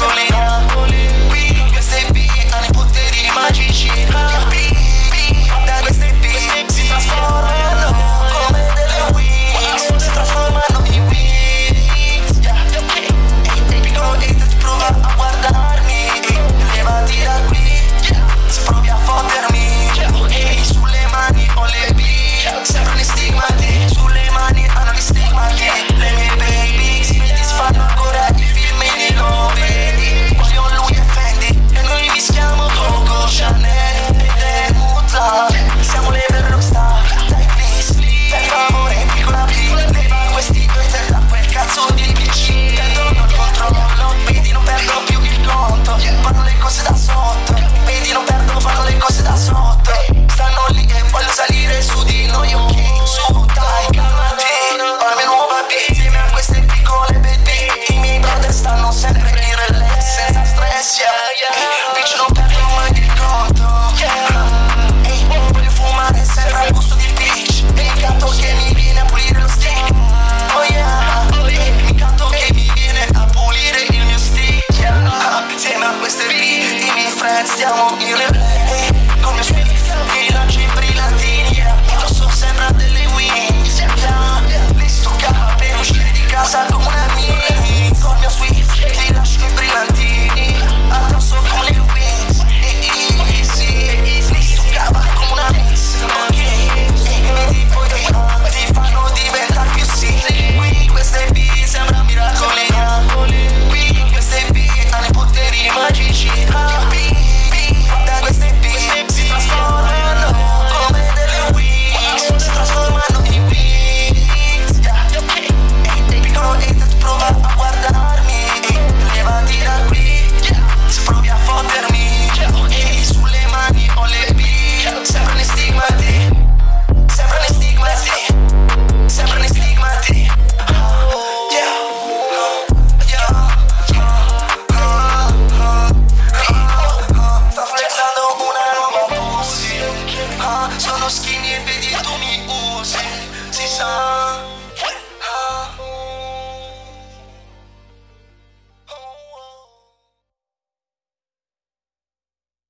Chocolate.